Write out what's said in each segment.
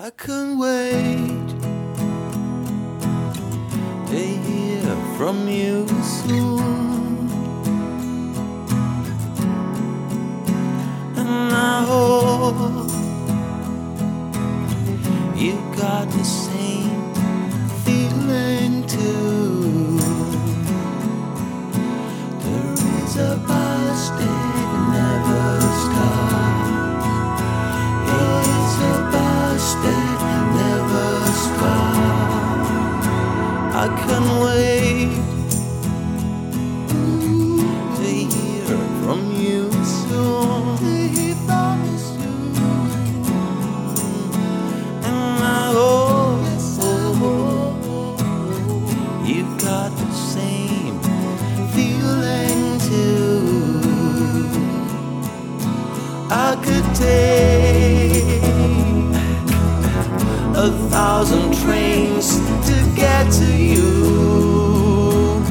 I can't wait to hear from you soon. A thousand trains to get to you.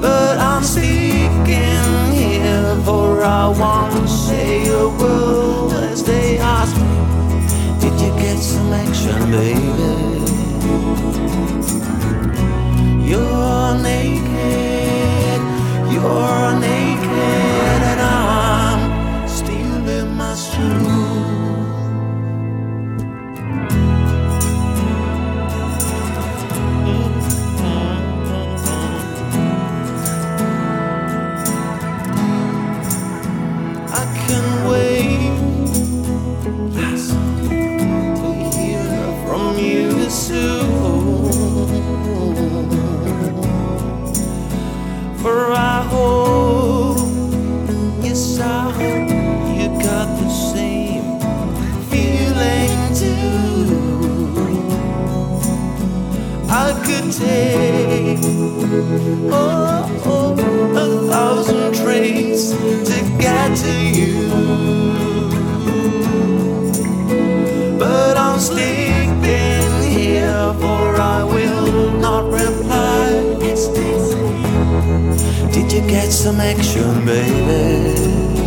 But I'm speaking here, for I want to say a word as they ask me, Did you get some action, baby? You're naked, you're naked, Take oh, oh, a thousand trains to get to you. But I'm sleeping here, for I will not reply. Did you get some action, baby?